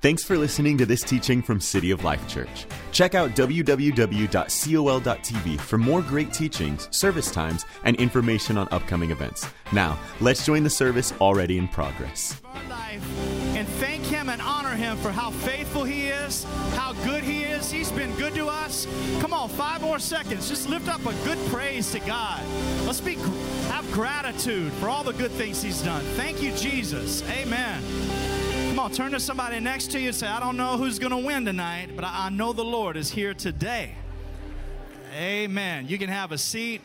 Thanks for listening to this teaching from City of Life Church. Check out www.col.tv for more great teachings, service times, and information on upcoming events. Now, let's join the service already in progress. And thank Him and honor Him for how faithful He is, how good He is. He's been good to us. Come on, five more seconds. Just lift up a good praise to God. Let's be have gratitude for all the good things He's done. Thank you, Jesus. Amen. On, turn to somebody next to you and say, I don't know who's going to win tonight, but I know the Lord is here today. Amen. You can have a seat.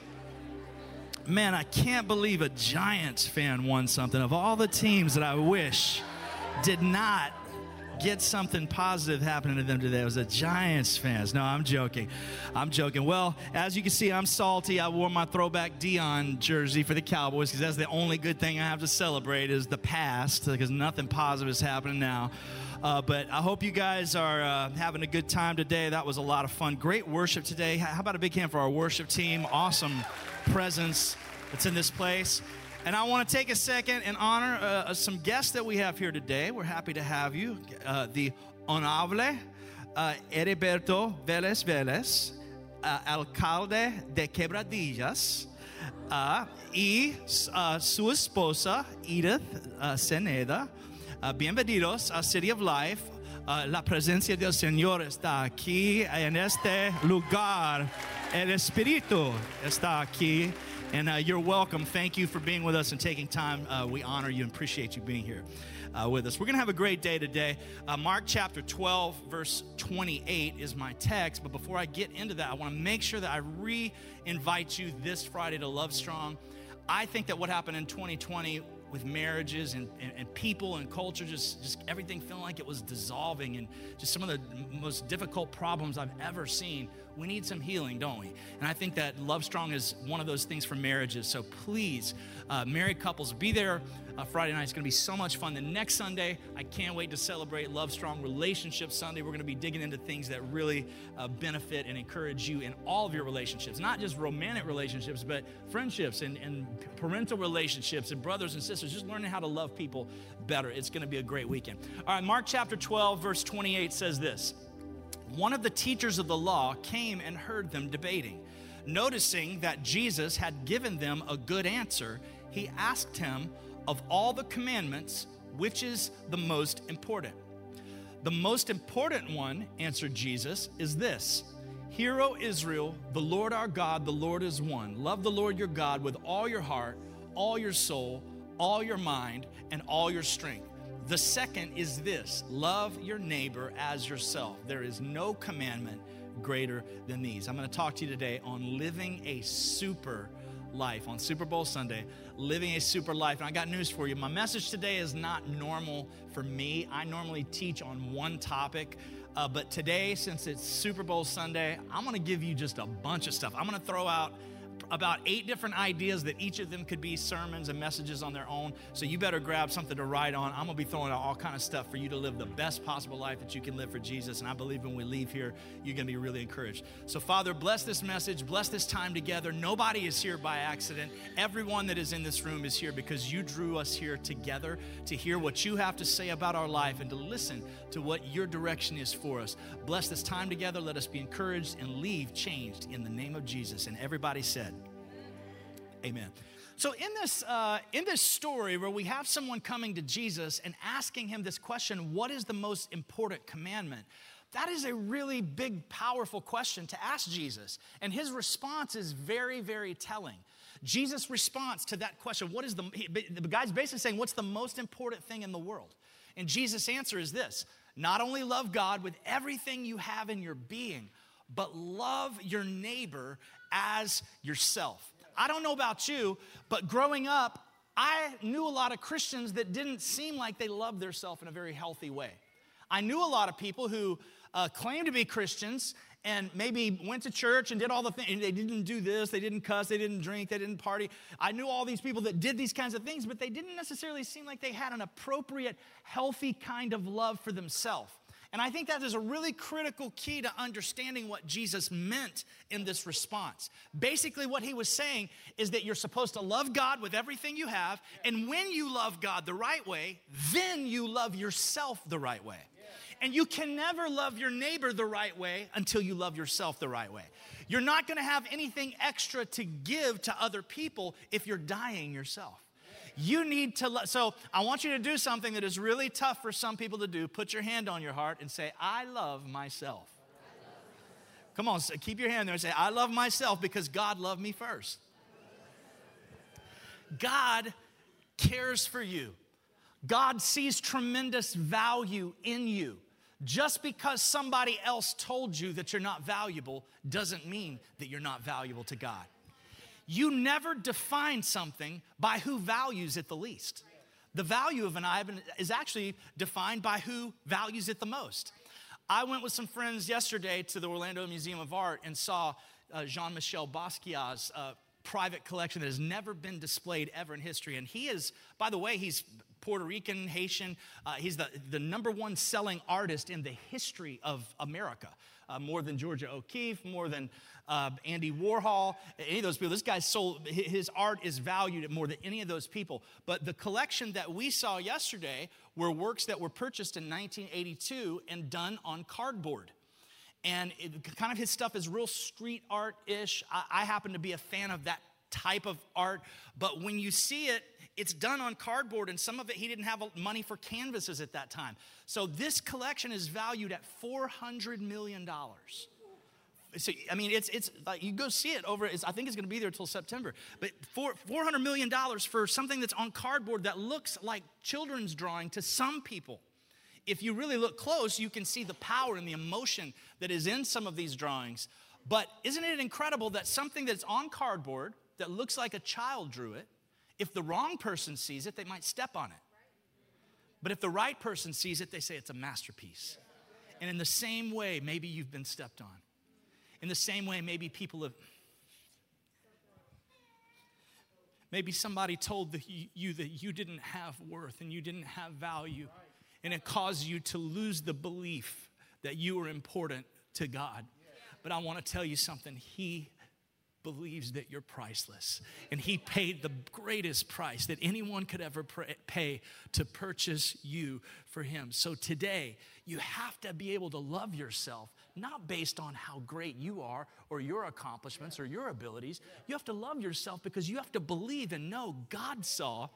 Man, I can't believe a Giants fan won something. Of all the teams that I wish did not get something positive happening to them today. It was a Giants fans. No, I'm joking. I'm joking. Well, as you can see, I'm salty. I wore my throwback Deion jersey for the Cowboys because that's the only good thing I have to celebrate is the past because nothing positive is happening now. Uh, but I hope you guys are uh, having a good time today. That was a lot of fun. Great worship today. How about a big hand for our worship team? Awesome presence that's in this place. And I want to take a second and honor uh, uh, some guests that we have here today. We're happy to have you. Uh, the Honorable uh, Heriberto Vélez Vélez, uh, alcalde de Quebradillas, uh, y su esposa Edith Seneda. bienvenidos a City of Life. la presencia del Señor está aquí en este lugar. El Espíritu está aquí. And uh, you're welcome. Thank you for being with us and taking time. Uh, we honor you and appreciate you being here uh, with us. We're going to have a great day today. Uh, Mark chapter 12, verse 28 is my text. But before I get into that, I want to make sure that I re invite you this Friday to Love Strong. I think that what happened in 2020 with marriages and, and, and, people and culture, just, just everything feeling like it was dissolving and just some of the most difficult problems I've ever seen we need some healing, don't we? And I think that Love Strong is one of those things for marriages. So please, uh, married couples, be there uh, Friday night. It's going to be so much fun. The next Sunday, I can't wait to celebrate Love Strong Relationship Sunday. We're going to be digging into things that really uh, benefit and encourage you in all of your relationships, not just romantic relationships, but friendships and, and parental relationships and brothers and sisters, just learning how to love people better. It's going to be a great weekend. All right, Mark chapter 12, verse 28 says this one of the teachers of the law came and heard them debating. Noticing that Jesus had given them a good answer, he asked him, Of all the commandments, which is the most important? The most important one, answered Jesus, is this Hear, O Israel, the Lord our God, the Lord is one. Love the Lord your God with all your heart, all your soul, all your mind, and all your strength. The second is this love your neighbor as yourself. There is no commandment greater than these. I'm going to talk to you today on living a super life on Super Bowl Sunday, living a super life. And I got news for you. My message today is not normal for me. I normally teach on one topic. Uh, but today, since it's Super Bowl Sunday, I'm going to give you just a bunch of stuff. I'm going to throw out about eight different ideas that each of them could be sermons and messages on their own. So you better grab something to write on. I'm going to be throwing out all kind of stuff for you to live the best possible life that you can live for Jesus. And I believe when we leave here, you're going to be really encouraged. So, Father, bless this message, bless this time together. Nobody is here by accident. Everyone that is in this room is here because you drew us here together to hear what you have to say about our life and to listen to what your direction is for us. Bless this time together. Let us be encouraged and leave changed in the name of Jesus. And everybody said, Amen. So in this uh, in this story where we have someone coming to Jesus and asking him this question, what is the most important commandment? That is a really big, powerful question to ask Jesus. And his response is very, very telling. Jesus' response to that question, what is the, the guy's basically saying, what's the most important thing in the world? And Jesus' answer is this not only love God with everything you have in your being, but love your neighbor as yourself. I don't know about you, but growing up, I knew a lot of Christians that didn't seem like they loved themselves in a very healthy way. I knew a lot of people who uh, claimed to be Christians and maybe went to church and did all the things. They didn't do this, they didn't cuss, they didn't drink, they didn't party. I knew all these people that did these kinds of things, but they didn't necessarily seem like they had an appropriate, healthy kind of love for themselves. And I think that is a really critical key to understanding what Jesus meant in this response. Basically, what he was saying is that you're supposed to love God with everything you have, and when you love God the right way, then you love yourself the right way. And you can never love your neighbor the right way until you love yourself the right way. You're not gonna have anything extra to give to other people if you're dying yourself. You need to, lo- so I want you to do something that is really tough for some people to do. Put your hand on your heart and say, I love myself. Come on, keep your hand there and say, I love myself because God loved me first. God cares for you. God sees tremendous value in you. Just because somebody else told you that you're not valuable doesn't mean that you're not valuable to God. You never define something by who values it the least. The value of an item is actually defined by who values it the most. I went with some friends yesterday to the Orlando Museum of Art and saw uh, Jean Michel Basquiat's uh, private collection that has never been displayed ever in history. And he is, by the way, he's Puerto Rican, Haitian. Uh, he's the, the number one selling artist in the history of America, uh, more than Georgia O'Keeffe, more than uh, Andy Warhol, any of those people. This guy sold, his art is valued at more than any of those people. But the collection that we saw yesterday were works that were purchased in 1982 and done on cardboard and it, kind of his stuff is real street art ish. I, I, happen to be a fan of that type of art, but when you see it, it's done on cardboard, and some of it he didn't have money for canvases at that time. So this collection is valued at $400 million. So, I mean, it's, it's like you go see it over, I think it's going to be there until September. But four, $400 million for something that's on cardboard that looks like children's drawing to some people if you really look close, you can see the power and the emotion that is in some of these drawings. But isn't it incredible that something that's on cardboard that looks like a child drew it, if the wrong person sees it, they might step on it. But if the right person sees it, they say it's a masterpiece. And in the same way, maybe you've been stepped on. In the same way, maybe people have. Maybe somebody told the, you that you didn't have worth and you didn't have value and it caused you to lose the belief that you were important to God. But I want to tell you something. He believes that you're priceless. And he paid the greatest price that anyone could ever pay to purchase you for him. So today, you have to be able to love yourself, not based on how great you are or your accomplishments or your abilities. You have to love yourself because you have to believe and know God saw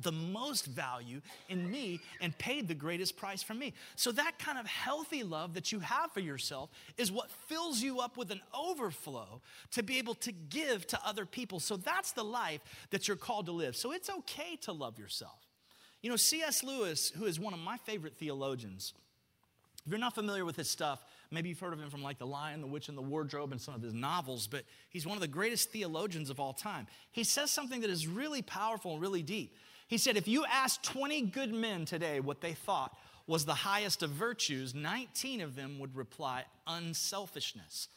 the most value in me and paid the greatest price for me. So, that kind of healthy love that you have for yourself is what fills you up with an overflow to be able to give to other people. So, that's the life that you're called to live. So, it's okay to love yourself. You know, C.S. Lewis, who is one of my favorite theologians, if you're not familiar with his stuff, maybe you've heard of him from like The Lion, the Witch, and the Wardrobe and some of his novels, but he's one of the greatest theologians of all time. He says something that is really powerful and really deep. He said, if you asked 20 good men today what they thought was the highest of virtues, 19 of them would reply unselfishness.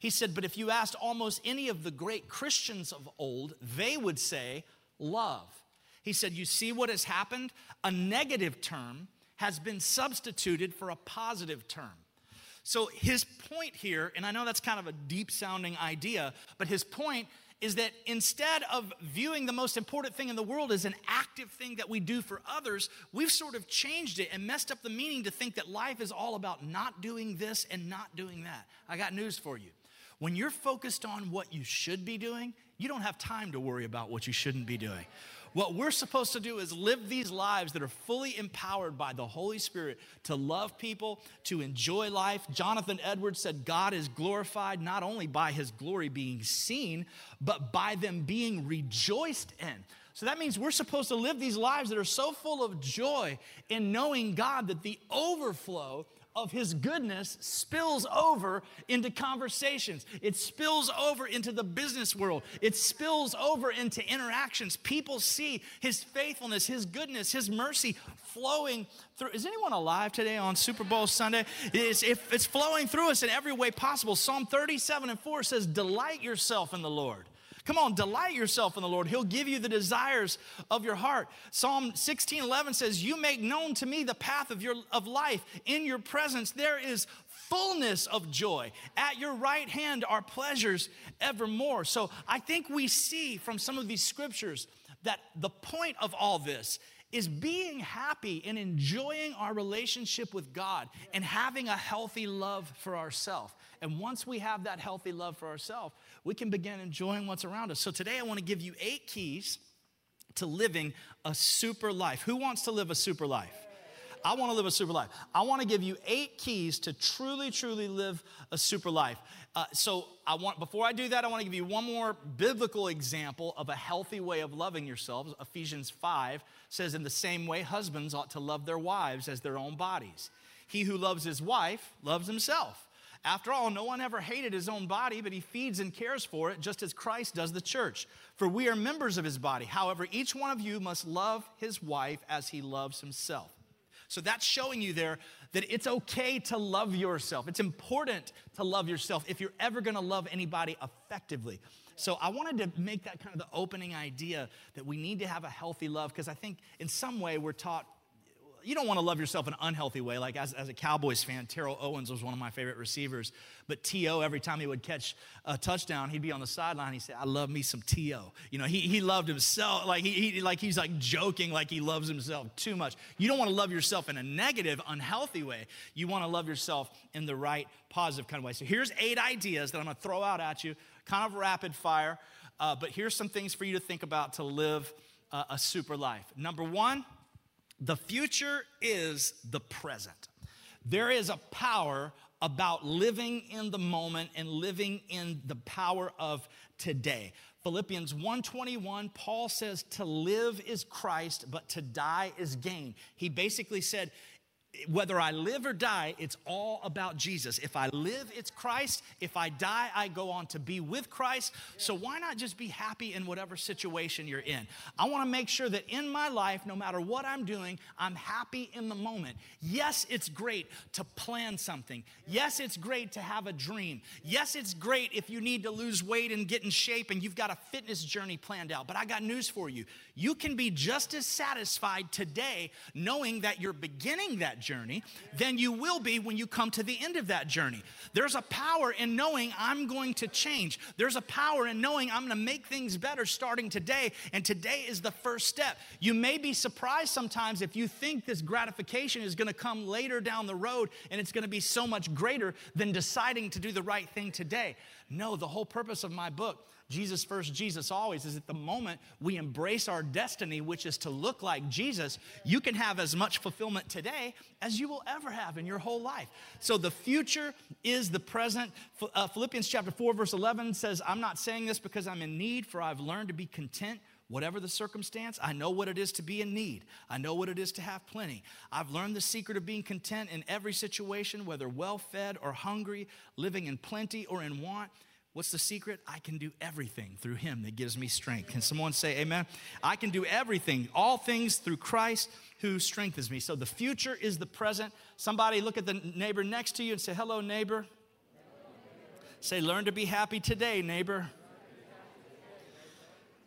He said, but if you asked almost any of the great Christians of old, they would say love. He said, You see what has happened? A negative term has been substituted for a positive term. So his point here, and I know that's kind of a deep sounding idea, but his point is that instead of viewing the most important thing in the world as an active thing that we do for others, we've sort of changed it and messed up the meaning to think that life is all about not doing this and not doing that. I got news for you. When you're focused on what you should be doing, you don't have time to worry about what you shouldn't be doing. What we're supposed to do is live these lives that are fully empowered by the Holy Spirit to love people, to enjoy life. Jonathan Edwards said, God is glorified not only by his glory being seen, but by them being rejoiced in. So that means we're supposed to live these lives that are so full of joy in knowing God that the overflow of his goodness spills over into conversations. It spills over into the business world. It spills over into interactions. People see his faithfulness, his goodness, his mercy flowing through. Is anyone alive today on Super Bowl Sunday? It's, if it's flowing through us in every way possible. Psalm 37 and 4 says, Delight yourself in the Lord. Come on, delight yourself in the Lord. He'll give you the desires of your heart. Psalm 16 11 says, You make known to me the path of, your, of life. In your presence, there is fullness of joy. At your right hand are pleasures evermore. So I think we see from some of these scriptures that the point of all this is being happy and enjoying our relationship with God and having a healthy love for ourselves. And once we have that healthy love for ourselves, we can begin enjoying what's around us. So today I want to give you eight keys to living a super life. Who wants to live a super life? I want to live a super life. I want to give you eight keys to truly, truly live a super life. Uh, so I want before I do that, I want to give you one more biblical example of a healthy way of loving yourselves. Ephesians 5 says, In the same way, husbands ought to love their wives as their own bodies. He who loves his wife loves himself. After all, no one ever hated his own body, but he feeds and cares for it, just as Christ does the church. For we are members of his body. However, each one of you must love his wife as he loves himself. So that's showing you there that it's okay to love yourself. It's important to love yourself if you're ever gonna love anybody effectively. So I wanted to make that kind of the opening idea that we need to have a healthy love because I think in some way we're taught you don't want to love yourself in an unhealthy way. Like as, as a Cowboys fan, Terrell Owens was one of my favorite receivers. But T.O., every time he would catch a touchdown, he'd be on the sideline. He'd say, I love me some T.O. You know, he, he loved himself. Like, he, he, like he's like joking like he loves himself too much. You don't want to love yourself in a negative, unhealthy way. You want to love yourself in the right, positive kind of way. So here's eight ideas that I'm going to throw out at you, kind of rapid fire. Uh, but here's some things for you to think about to live uh, a super life. Number one, the future is the present. There is a power about living in the moment and living in the power of today. Philippians 1:21 Paul says to live is Christ but to die is gain. He basically said whether I live or die, it's all about Jesus. If I live, it's Christ. If I die, I go on to be with Christ. So why not just be happy in whatever situation you're in? I want to make sure that in my life, no matter what I'm doing, I'm happy in the moment. Yes, it's great to plan something. Yes, it's great to have a dream. Yes, it's great if you need to lose weight and get in shape and you've got a fitness journey planned out. But I got news for you. You can be just as satisfied today knowing that you're beginning that journey than you will be when you come to the end of that journey. There's a power in knowing I'm going to change. There's a power in knowing I'm going to make things better starting today, and today is the first step. You may be surprised sometimes if you think this gratification is going to come later down the road and it's going to be so much greater than deciding to do the right thing today. No, the whole purpose of my book Jesus first, Jesus always, is at the moment we embrace our destiny, which is to look like Jesus, you can have as much fulfillment today as you will ever have in your whole life. So the future is the present. Uh, Philippians chapter 4, verse 11 says, I'm not saying this because I'm in need, for I've learned to be content whatever the circumstance, I know what it is to be in need. I know what it is to have plenty. I've learned the secret of being content in every situation, whether well fed or hungry, living in plenty or in want. What's the secret? I can do everything through him that gives me strength. Can someone say amen? I can do everything, all things through Christ who strengthens me. So the future is the present. Somebody look at the neighbor next to you and say, Hello, neighbor. Say, learn to be happy today, neighbor.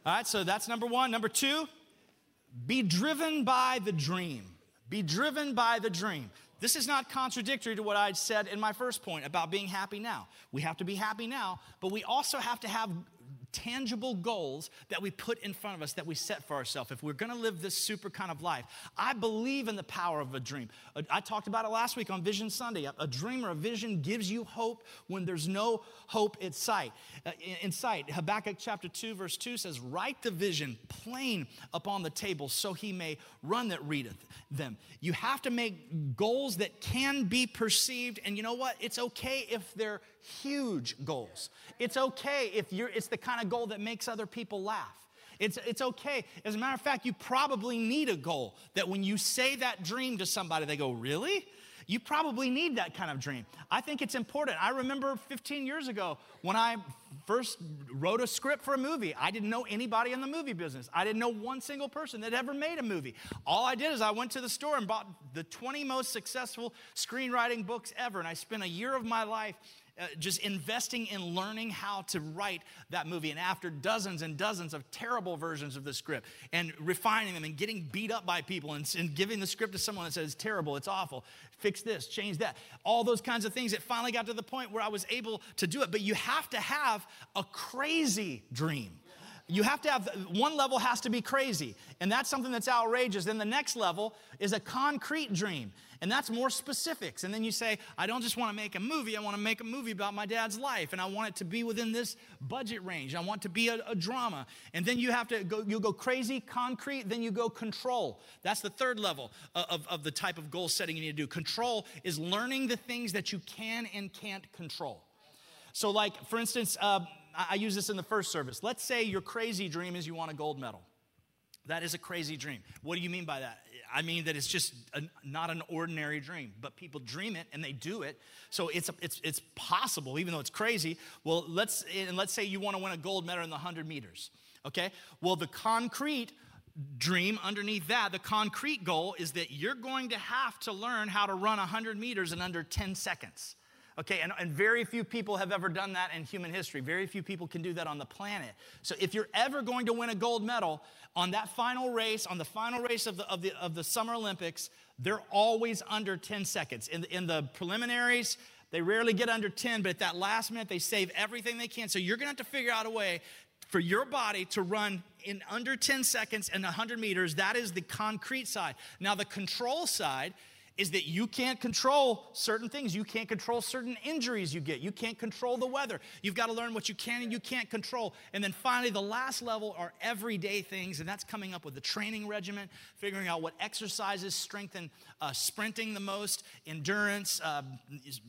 All right, so that's number one. Number two, be driven by the dream. Be driven by the dream. This is not contradictory to what I said in my first point about being happy now. We have to be happy now, but we also have to have tangible goals that we put in front of us that we set for ourselves. If we're going to live this super kind of life i believe in the power of a dream. I talked about it last week on vision sunday. A dream or a vision gives you hope when there's no hope in sight. Uh, in sight. Habakkuk chapter 2 verse 2 says write the vision plain upon the table so he may run that readeth them. You have to make goals that can be perceived and you know what? It's okay if they're huge goals. It's okay if you're, it's the kind of goal that makes other people laugh. It's, it's okay. As a matter of fact, you probably need a goal that when you say that dream to somebody, they go, Really? You probably need that kind of dream. I think it's important. I remember 15 years ago when I first wrote a script for a movie. I didn't know anybody in the movie business. I didn't know one single person that ever made a movie. All I did is I went to the store and bought the 20 most successful screenwriting books ever. And I spent a year of my life uh, just investing in learning how to write that movie. And after dozens and dozens of terrible versions of the script and refining them and getting beat up by people and, and giving the script to someone that says, terrible, it's awful, fix this, change that, all those kinds of things, it finally got to the point where I was able to do it. But you have to have a crazy dream You have to have one level has to be crazy, and that's something that's outrageous. Then the next level is a concrete dream, and that's more specifics. And then you say, I don't just want to make a movie, I want to make a movie about my dad's life, and I want it to be within this budget range. I want to be a, a drama. And then you have to go, you go crazy, concrete, then you go control. That's the third level of, of the type of goal setting you need to do. Control is learning the things that you can and can't control. So, like, for instance, uh, I use this in the first service. Let's say your crazy dream is you want a gold medal. That is a crazy dream. What do you mean by that? I mean that it's just a, not an ordinary dream, but people dream it and they do it. So it's, a, it's, it's possible, even though it's crazy. Well, let's, and let's say you want to win a gold medal in the 100 meters. Okay? Well, the concrete dream underneath that, the concrete goal is that you're going to have to learn how to run 100 meters in under 10 seconds. Okay, and, and very few people have ever done that in human history. Very few people can do that on the planet. So if you're ever going to win a gold medal on that final race, on the final race of the, of the, of the Summer Olympics, they're always under 10 seconds. In the, in the preliminaries, they rarely get under 10, but at that last minute, they save everything they can. So you're gonna have to figure out a way for your body to run in under 10 seconds and 100 meters. That is the concrete side. Now, the control side is that you can't control certain things. You can't control certain injuries you get. You can't control the weather. You've got to learn what you can and you can't control. And then finally, the last level are everyday things, and that's coming up with the training regimen, figuring out what exercises strengthen uh, sprinting the most, endurance, uh,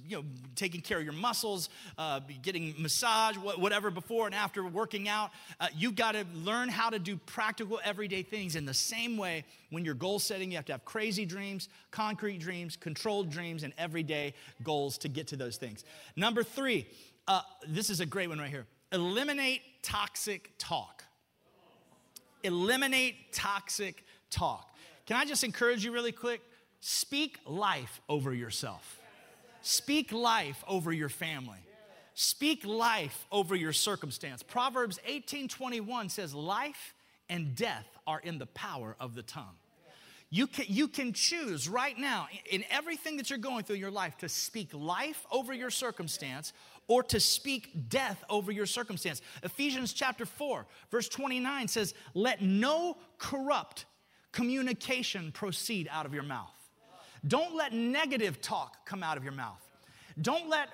you know, taking care of your muscles, uh, getting massage, whatever before and after working out. Uh, you've got to learn how to do practical everyday things in the same way when you're goal setting. You have to have crazy dreams, concrete dreams, controlled dreams, and everyday goals to get to those things. Number three, uh, this is a great one right here eliminate toxic talk. Eliminate toxic talk. Can I just encourage you really quick? Speak life over yourself. Speak life over your family. Speak life over your circumstance. Proverbs 18:21 says life and death are in the power of the tongue. You can, you can choose right now in everything that you're going through in your life to speak life over your circumstance or to speak death over your circumstance. Ephesians chapter 4, verse 29 says, Let no corrupt communication proceed out of your mouth. Don't let negative talk come out of your mouth. Don't let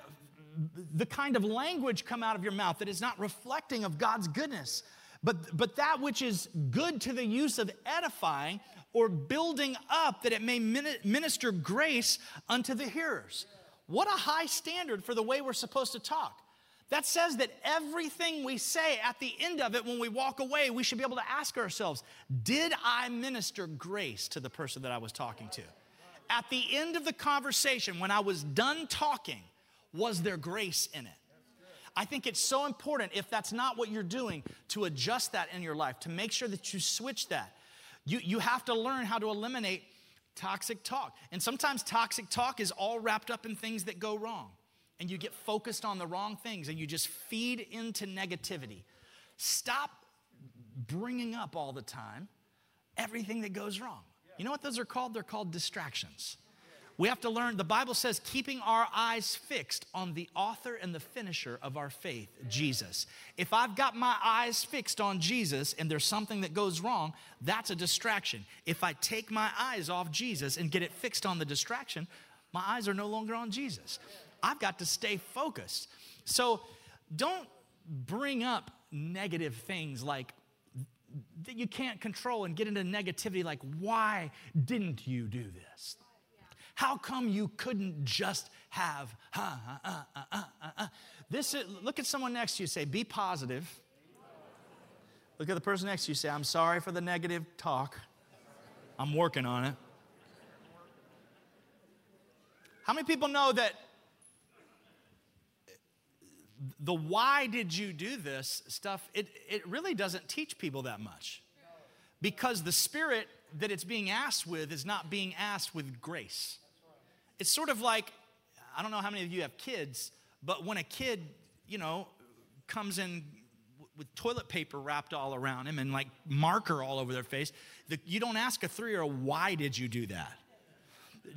the kind of language come out of your mouth that is not reflecting of God's goodness. But, but that which is good to the use of edifying or building up that it may minister grace unto the hearers. What a high standard for the way we're supposed to talk. That says that everything we say at the end of it, when we walk away, we should be able to ask ourselves Did I minister grace to the person that I was talking to? At the end of the conversation, when I was done talking, was there grace in it? I think it's so important, if that's not what you're doing, to adjust that in your life, to make sure that you switch that. You, you have to learn how to eliminate toxic talk. And sometimes toxic talk is all wrapped up in things that go wrong. And you get focused on the wrong things and you just feed into negativity. Stop bringing up all the time everything that goes wrong. You know what those are called? They're called distractions. We have to learn, the Bible says, keeping our eyes fixed on the author and the finisher of our faith, Jesus. If I've got my eyes fixed on Jesus and there's something that goes wrong, that's a distraction. If I take my eyes off Jesus and get it fixed on the distraction, my eyes are no longer on Jesus. I've got to stay focused. So don't bring up negative things like that you can't control and get into negativity like, why didn't you do this? How come you couldn't just have, uh, uh, uh, this is, look at someone next to you, say, be positive. Look at the person next to you, say, I'm sorry for the negative talk. I'm working on it. How many people know that the why did you do this stuff, it, it really doesn't teach people that much. Because the spirit that it's being asked with is not being asked with grace. It's sort of like, I don't know how many of you have kids, but when a kid, you know, comes in with toilet paper wrapped all around him and like marker all over their face, the, you don't ask a three year old, why did you do that?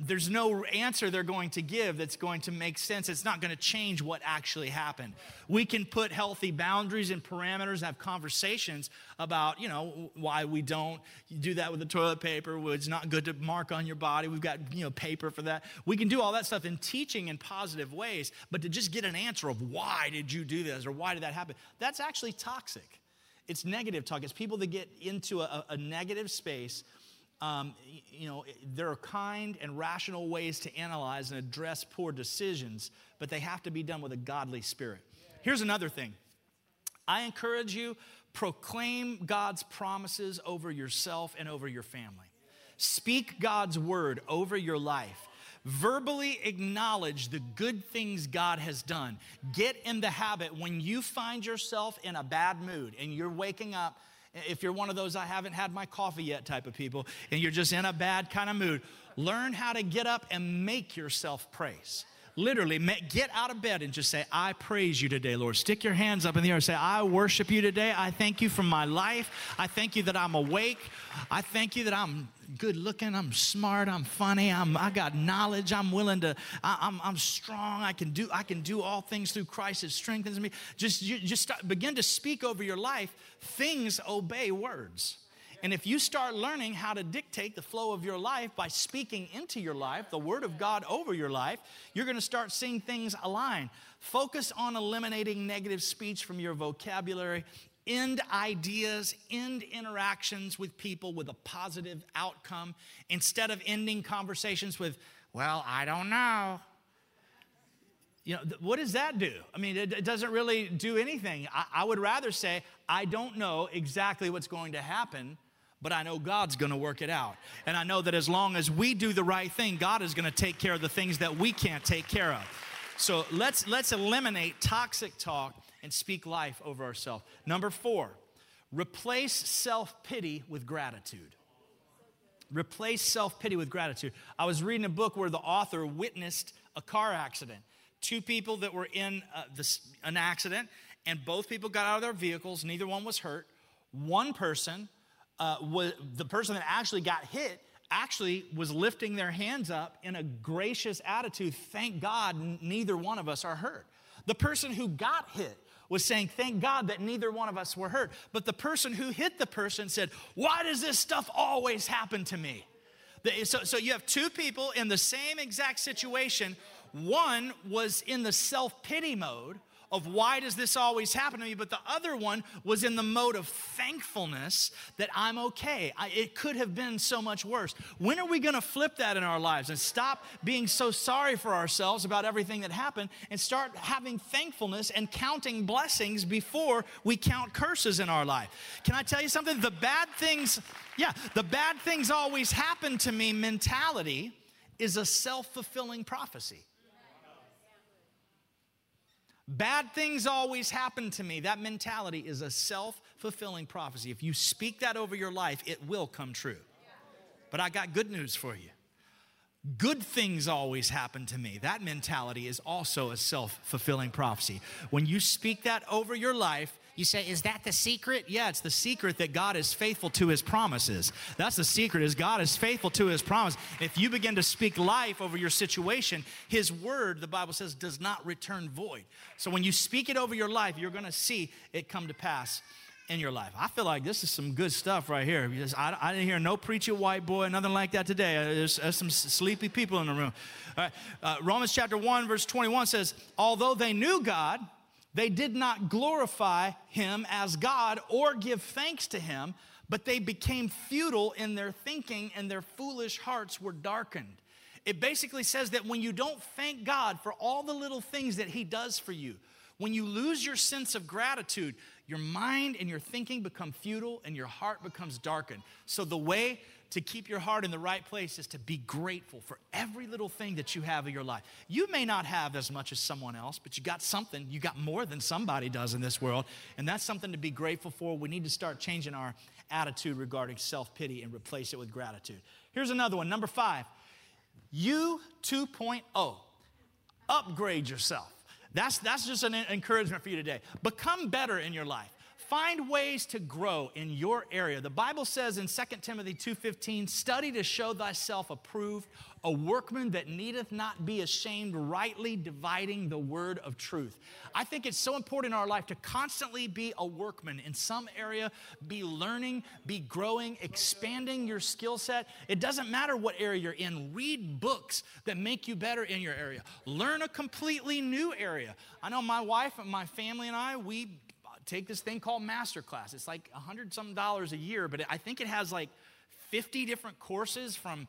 There's no answer they're going to give that's going to make sense. It's not going to change what actually happened. We can put healthy boundaries and parameters, have conversations about, you know, why we don't do that with the toilet paper. It's not good to mark on your body. We've got, you know, paper for that. We can do all that stuff in teaching in positive ways, but to just get an answer of why did you do this or why did that happen, that's actually toxic. It's negative talk. It's people that get into a, a negative space um, you know, there are kind and rational ways to analyze and address poor decisions, but they have to be done with a godly spirit. Here's another thing I encourage you proclaim God's promises over yourself and over your family. Speak God's word over your life. Verbally acknowledge the good things God has done. Get in the habit when you find yourself in a bad mood and you're waking up if you're one of those I haven't had my coffee yet type of people, and you're just in a bad kind of mood, learn how to get up and make yourself praise. Literally, get out of bed and just say, I praise you today, Lord. Stick your hands up in the air and say, I worship you today. I thank you for my life. I thank you that I'm awake. I thank you that I'm good looking, I'm smart, I'm funny, I'm, I got knowledge, I'm willing to, I, am I'm, I'm strong, I can, do, I can do all things through Christ that strengthens me. Just, you, just start, begin to speak over your life. Things obey words. And if you start learning how to dictate the flow of your life by speaking into your life, the Word of God over your life, you're going to start seeing things align. Focus on eliminating negative speech from your vocabulary end ideas, end interactions with people with a positive outcome instead of ending conversations with, well, I don't know. You know, what does that do? I mean, it, it doesn't really do anything. I, I would rather say, I don't know exactly what's going to happen, but I know God's going to work it out. And I know that as long as we do the right thing, God is going to take care of the things that we can't take care of. So let's let's eliminate toxic talk and speak life over ourselves. Number four, replace self pity with gratitude. Replace self pity with gratitude. I was reading a book where the author witnessed a car accident. Two people that were in uh, this, an accident, and both people got out of their vehicles. Neither one was hurt. One person, uh, was, the person that actually got hit, actually was lifting their hands up in a gracious attitude. Thank God neither one of us are hurt. The person who got hit was saying, Thank God that neither one of us were hurt. But the person who hit the person said, Why does this stuff always happen to me? So, so you have two people in the same exact situation. One was in the self pity mode, of why does this always happen to me, but the other one was in the mode of thankfulness that I'm okay. I, it could have been so much worse. When are we going to flip that in our lives and stop being so sorry for ourselves about everything that happened and start having thankfulness and counting blessings before we count curses in our life? Can I tell you something? The bad things, yeah, the bad things always happen to me mentality is a self fulfilling prophecy. Bad things always happen to me. That mentality is a self fulfilling prophecy. If you speak that over your life, it will come true. But I got good news for you. Good things always happen to me. That mentality is also a self fulfilling prophecy. When you speak that over your life, you say, is that the secret? Yeah, it's the secret that God is faithful to his promises. That's the secret is God is faithful to his promise. If you begin to speak life over your situation, his word, the Bible says, does not return void. So when you speak it over your life, you're going to see it come to pass in your life. I feel like this is some good stuff right here. I, I didn't hear no preachy white boy, nothing like that today. There's, there's some sleepy people in the room. Uh, Romans chapter 1, verse 21 says, Although they knew God, they did not glorify him as God or give thanks to him, but they became futile in their thinking and their foolish hearts were darkened. It basically says that when you don't thank God for all the little things that he does for you, when you lose your sense of gratitude, your mind and your thinking become futile and your heart becomes darkened. So, the way to keep your heart in the right place is to be grateful for every little thing that you have in your life. You may not have as much as someone else, but you got something. You got more than somebody does in this world. And that's something to be grateful for. We need to start changing our attitude regarding self pity and replace it with gratitude. Here's another one, number five. You 2.0. Upgrade yourself. That's, that's just an encouragement for you today. Become better in your life. Find ways to grow in your area. The Bible says in 2 Timothy 2:15, "Study to show thyself approved, a workman that needeth not be ashamed, rightly dividing the word of truth." I think it's so important in our life to constantly be a workman in some area, be learning, be growing, expanding your skill set. It doesn't matter what area you're in. Read books that make you better in your area. Learn a completely new area. I know my wife and my family and I, we take this thing called Masterclass. It's like a hundred some dollars a year, but I think it has like 50 different courses from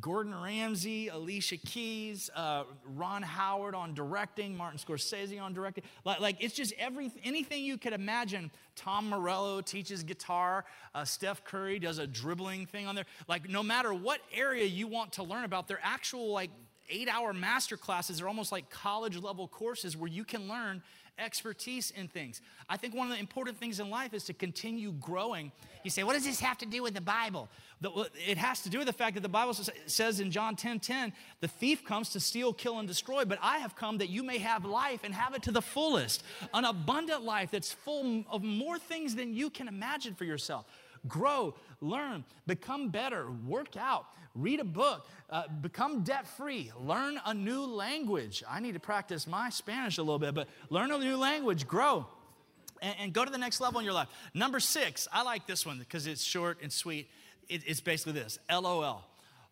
Gordon Ramsay, Alicia Keys, uh, Ron Howard on directing, Martin Scorsese on directing. Like, like, it's just every anything you could imagine. Tom Morello teaches guitar. Uh, Steph Curry does a dribbling thing on there. Like no matter what area you want to learn about, they're actual like eight-hour master classes. They're almost like college level courses where you can learn expertise in things. I think one of the important things in life is to continue growing. You say, what does this have to do with the Bible? It has to do with the fact that the Bible says in John 10 10, the thief comes to steal, kill, and destroy, but I have come that you may have life and have it to the fullest. An abundant life that's full of more things than you can imagine for yourself grow, learn, become better, work out, read a book, uh, become debt free, learn a new language. I need to practice my Spanish a little bit, but learn a new language, grow. And, and go to the next level in your life. Number six, I like this one because it's short and sweet. It, it's basically this LOL.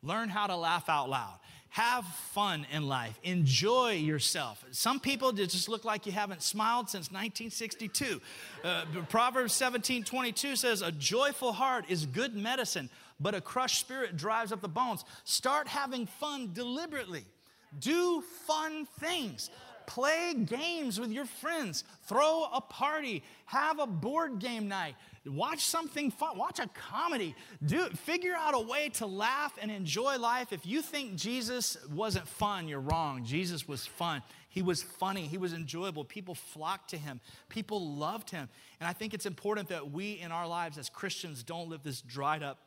Learn how to laugh out loud. Have fun in life. Enjoy yourself. Some people just look like you haven't smiled since 1962. Uh, Proverbs 17 22 says, A joyful heart is good medicine, but a crushed spirit drives up the bones. Start having fun deliberately. Do fun things. Play games with your friends. Throw a party. Have a board game night. Watch something fun. Watch a comedy. Do figure out a way to laugh and enjoy life. If you think Jesus wasn't fun, you're wrong. Jesus was fun. He was funny. He was enjoyable. People flocked to him. People loved him. And I think it's important that we in our lives as Christians don't live this dried up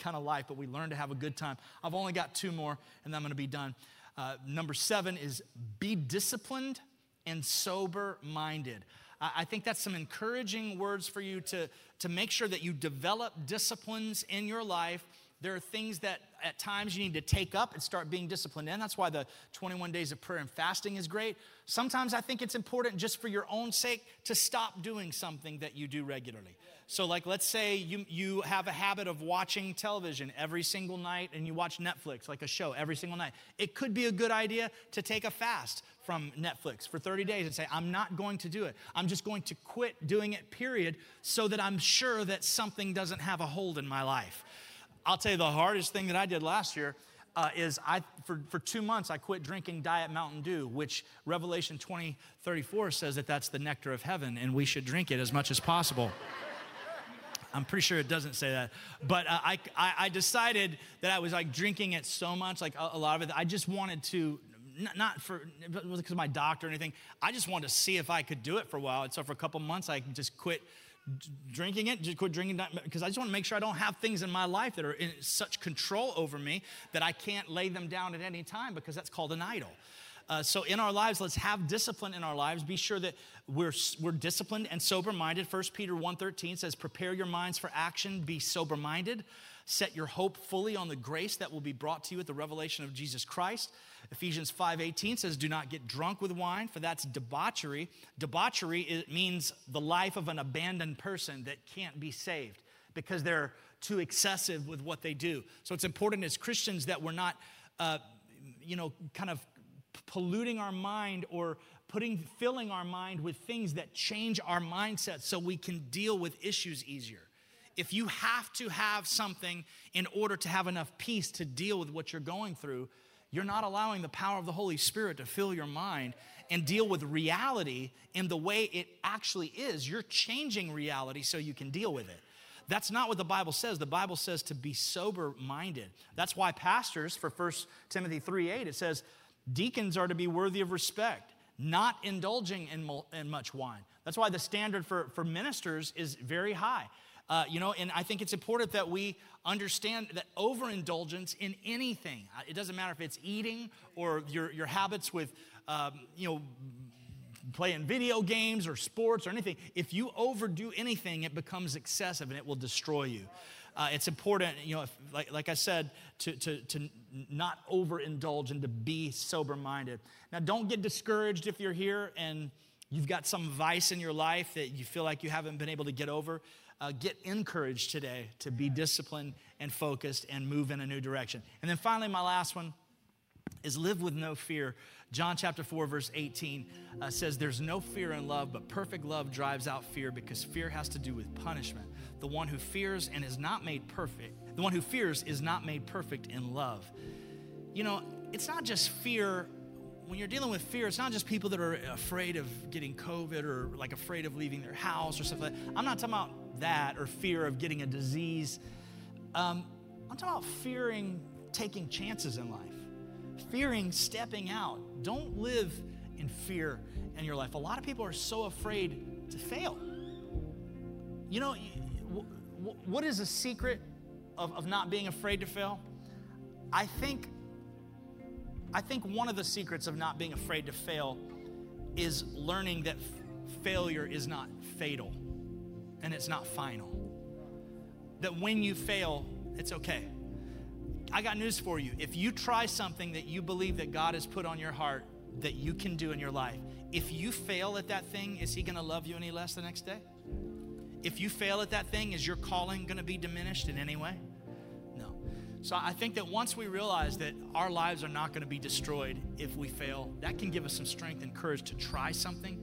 kind of life, but we learn to have a good time. I've only got two more, and then I'm going to be done. Uh, number seven is be disciplined and sober minded. I think that's some encouraging words for you to, to make sure that you develop disciplines in your life. There are things that at times you need to take up and start being disciplined in. That's why the 21 days of prayer and fasting is great. Sometimes I think it's important just for your own sake to stop doing something that you do regularly. So, like, let's say you, you have a habit of watching television every single night and you watch Netflix, like a show, every single night. It could be a good idea to take a fast from Netflix for 30 days and say, I'm not going to do it. I'm just going to quit doing it, period, so that I'm sure that something doesn't have a hold in my life. I'll tell you the hardest thing that I did last year uh, is I, for, for two months, I quit drinking Diet Mountain Dew, which Revelation 20, 34 says that that's the nectar of heaven and we should drink it as much as possible. I'm pretty sure it doesn't say that. But uh, I, I, I, decided that I was like drinking it so much, like a, a lot of it, I just wanted to, not, not for, because of my doctor or anything, I just wanted to see if I could do it for a while. And so for a couple months, I just quit drinking it, just quit drinking because I just want to make sure I don't have things in my life that are in such control over me that I can't lay them down at any time because that's called an idol. Uh, so in our lives, let's have discipline in our lives. Be sure that we're, we're disciplined and sober-minded. 1 Peter 1.13 says, prepare your minds for action, be sober-minded. Set your hope fully on the grace that will be brought to you at the revelation of Jesus Christ. Ephesians 5:18 says, "Do not get drunk with wine, for that's debauchery." Debauchery it means the life of an abandoned person that can't be saved because they're too excessive with what they do. So it's important as Christians that we're not, uh, you know, kind of polluting our mind or putting filling our mind with things that change our mindset so we can deal with issues easier if you have to have something in order to have enough peace to deal with what you're going through you're not allowing the power of the holy spirit to fill your mind and deal with reality in the way it actually is you're changing reality so you can deal with it that's not what the Bible says. The Bible says to be sober minded. That's why pastors, for 1 Timothy 3 8, it says, Deacons are to be worthy of respect, not indulging in, in much wine. That's why the standard for, for ministers is very high. Uh, you know, and I think it's important that we understand that overindulgence in anything, uh, it doesn't matter if it's eating or your, your habits with, um, you know, playing video games or sports or anything, if you overdo anything, it becomes excessive and it will destroy you. Uh, it's important, you know, if, like, like I said, to, to, to not overindulge and to be sober minded. Now, don't get discouraged if you're here and you've got some vice in your life that you feel like you haven't been able to get over. Uh, get encouraged today to be disciplined and focused and move in a new direction. And then finally, my last one is live with no fear. John chapter 4, verse 18 uh, says, There's no fear in love, but perfect love drives out fear because fear has to do with punishment. The one who fears and is not made perfect, the one who fears is not made perfect in love. You know, it's not just fear. When you're dealing with fear, it's not just people that are afraid of getting COVID or like afraid of leaving their house or stuff Like that. I'm not talking about that or fear of getting a disease. Um, I'm talking about fearing taking chances in life fearing stepping out. Don't live in fear in your life. A lot of people are so afraid to fail. You know, what is a secret of, of not being afraid to fail? I think, I think one of the secrets of not being afraid to fail is learning that failure is not fatal and it's not final. That when you fail, it's okay. I got news for you. If you try something that you believe that God has put on your heart that you can do in your life, if you fail at that thing, is He going to love you any less the next day? If you fail at that thing, is your calling going to be diminished in any way? No. So I think that once we realize that our lives are not going to be destroyed if we fail, that can give us some strength and courage to try something.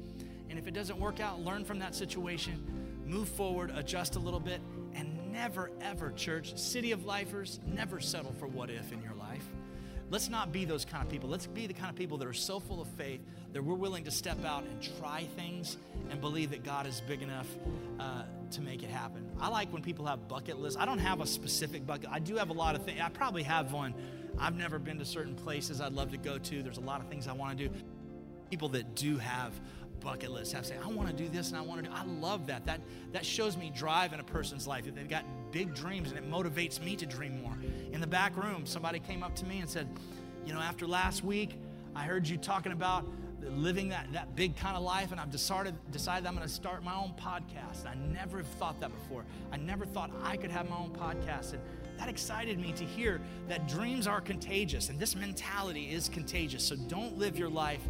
And if it doesn't work out, learn from that situation, move forward, adjust a little bit, never, ever, church, city of lifers, never settle for what if in your life. Let's not be those kind of people. Let's be the kind of people that are so full of faith that we're willing to step out and try things and believe that God is big enough uh, to make it happen. I like when people have bucket lists. I don't have a specific bucket. I do have a lot of things. I probably have one. I've never been to certain places I'd love to go to. There's a lot of things I want to do. People that do have bucket list have say, I want to do this and I want to do. I love that. That that shows me drive in a person's life. That they've got big dreams and it motivates me to dream more. In the back room, somebody came up to me and said, you know, after last week, I heard you talking about living that, that big kind of life, and I've decided, decided I'm going to start my own podcast. I never thought that before. I never thought I could have my own podcast. And that excited me to hear that dreams are contagious, and this mentality is contagious. So don't live your life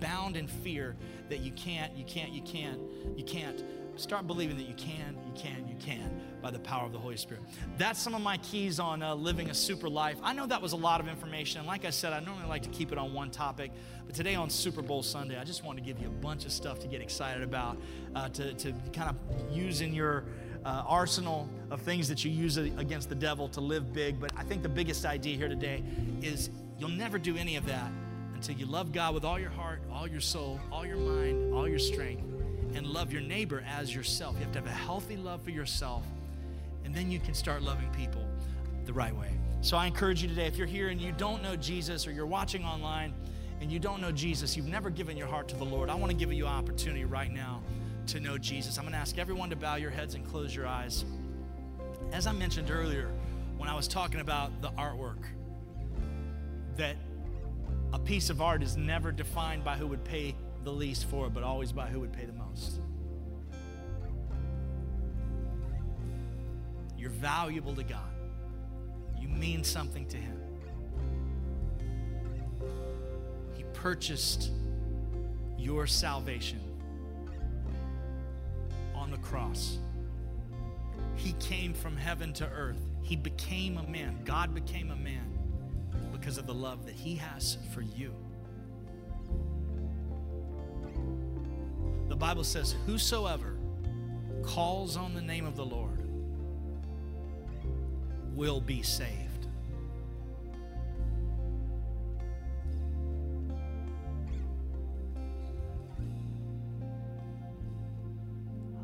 bound in fear that you can't, you can't, you can't, you can't. Start believing that you can, you can, you can by the power of the Holy Spirit. That's some of my keys on uh, living a super life. I know that was a lot of information. And like I said, I normally like to keep it on one topic. But today on Super Bowl Sunday, I just want to give you a bunch of stuff to get excited about, uh, to, to kind of use in your uh, arsenal of things that you use against the devil to live big. But I think the biggest idea here today is you'll never do any of that until you love God with all your heart, all your soul, all your mind, all your strength, and love your neighbor as yourself. You have to have a healthy love for yourself, and then you can start loving people the right way. So I encourage you today, if you're here and you don't know Jesus or you're watching online and you don't know Jesus, you've never given your heart to the Lord, I want to give you an opportunity right now to know Jesus. I'm going to ask everyone to bow your heads and close your eyes. As I mentioned earlier, when I was talking about the artwork, that a piece of art is never defined by who would pay the least for it, but always by who would pay the most. You're valuable to God. You mean something to Him. He purchased your salvation on the cross. He came from heaven to earth. He became a man. God became a man because of the love that He has for you. The Bible says, Whosoever calls on the name of the Lord will be saved.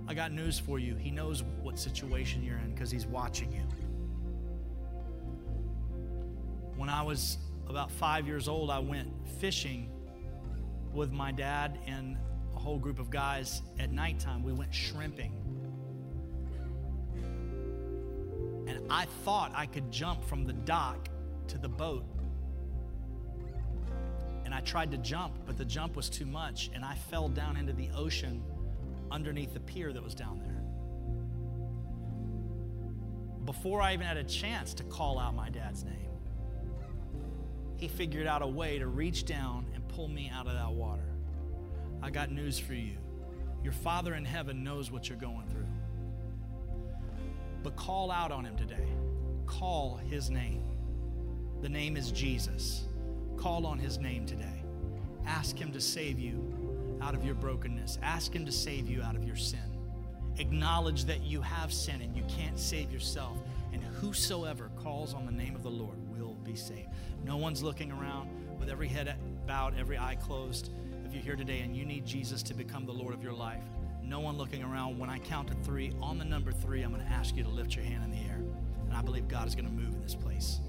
I got news for you. He knows what situation you're in because He's watching you. When I was about five years old, I went fishing with my dad and a whole group of guys at nighttime. We went shrimping. And I thought I could jump from the dock to the boat. And I tried to jump, but the jump was too much, and I fell down into the ocean underneath the pier that was down there. Before I even had a chance to call out my dad's name, he figured out a way to reach down and pull me out of that water. I got news for you. Your Father in heaven knows what you're going through. But call out on him today. Call his name. The name is Jesus. Call on his name today. Ask him to save you out of your brokenness. Ask him to save you out of your sin. Acknowledge that you have sin and you can't save yourself. And whosoever calls on the name of the Lord will be saved. No one's looking around with every head bowed, every eye closed. If you're here today and you need Jesus to become the Lord of your life, no one looking around. When I count to three, on the number three, I'm going to ask you to lift your hand in the air. And I believe God is going to move in this place.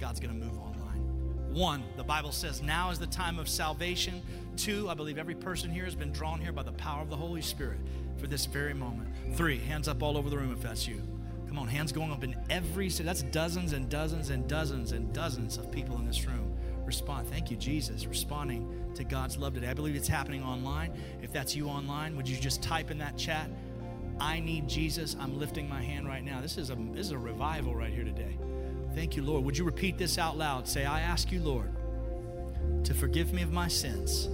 God's going to move online. One, the Bible says now is the time of salvation. Two, I believe every person here has been drawn here by the power of the Holy Spirit for this very moment. Three, hands up all over the room if that's you. Come on, hands going up in every that's dozens and dozens and dozens and dozens of people in this room. Respond. Thank you, Jesus, responding to God's love today. I believe it's happening online. If that's you online, would you just type in that chat? I need Jesus. I'm lifting my hand right now. This is a this is a revival right here today. Thank you, Lord. Would you repeat this out loud? Say, I ask you, Lord, to forgive me of my sins.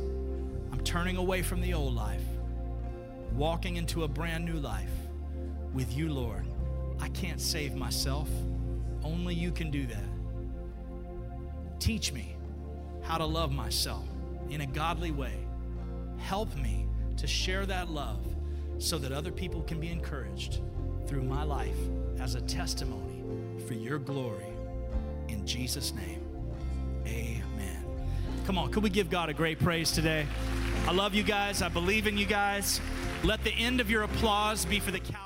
I'm turning away from the old life, walking into a brand new life with you, Lord. I can't save myself. Only you can do that. Teach me how to love myself in a godly way. Help me to share that love so that other people can be encouraged through my life as a testimony for your glory. In Jesus' name, amen. Come on, could we give God a great praise today? I love you guys. I believe in you guys. Let the end of your applause be for the Cowboys.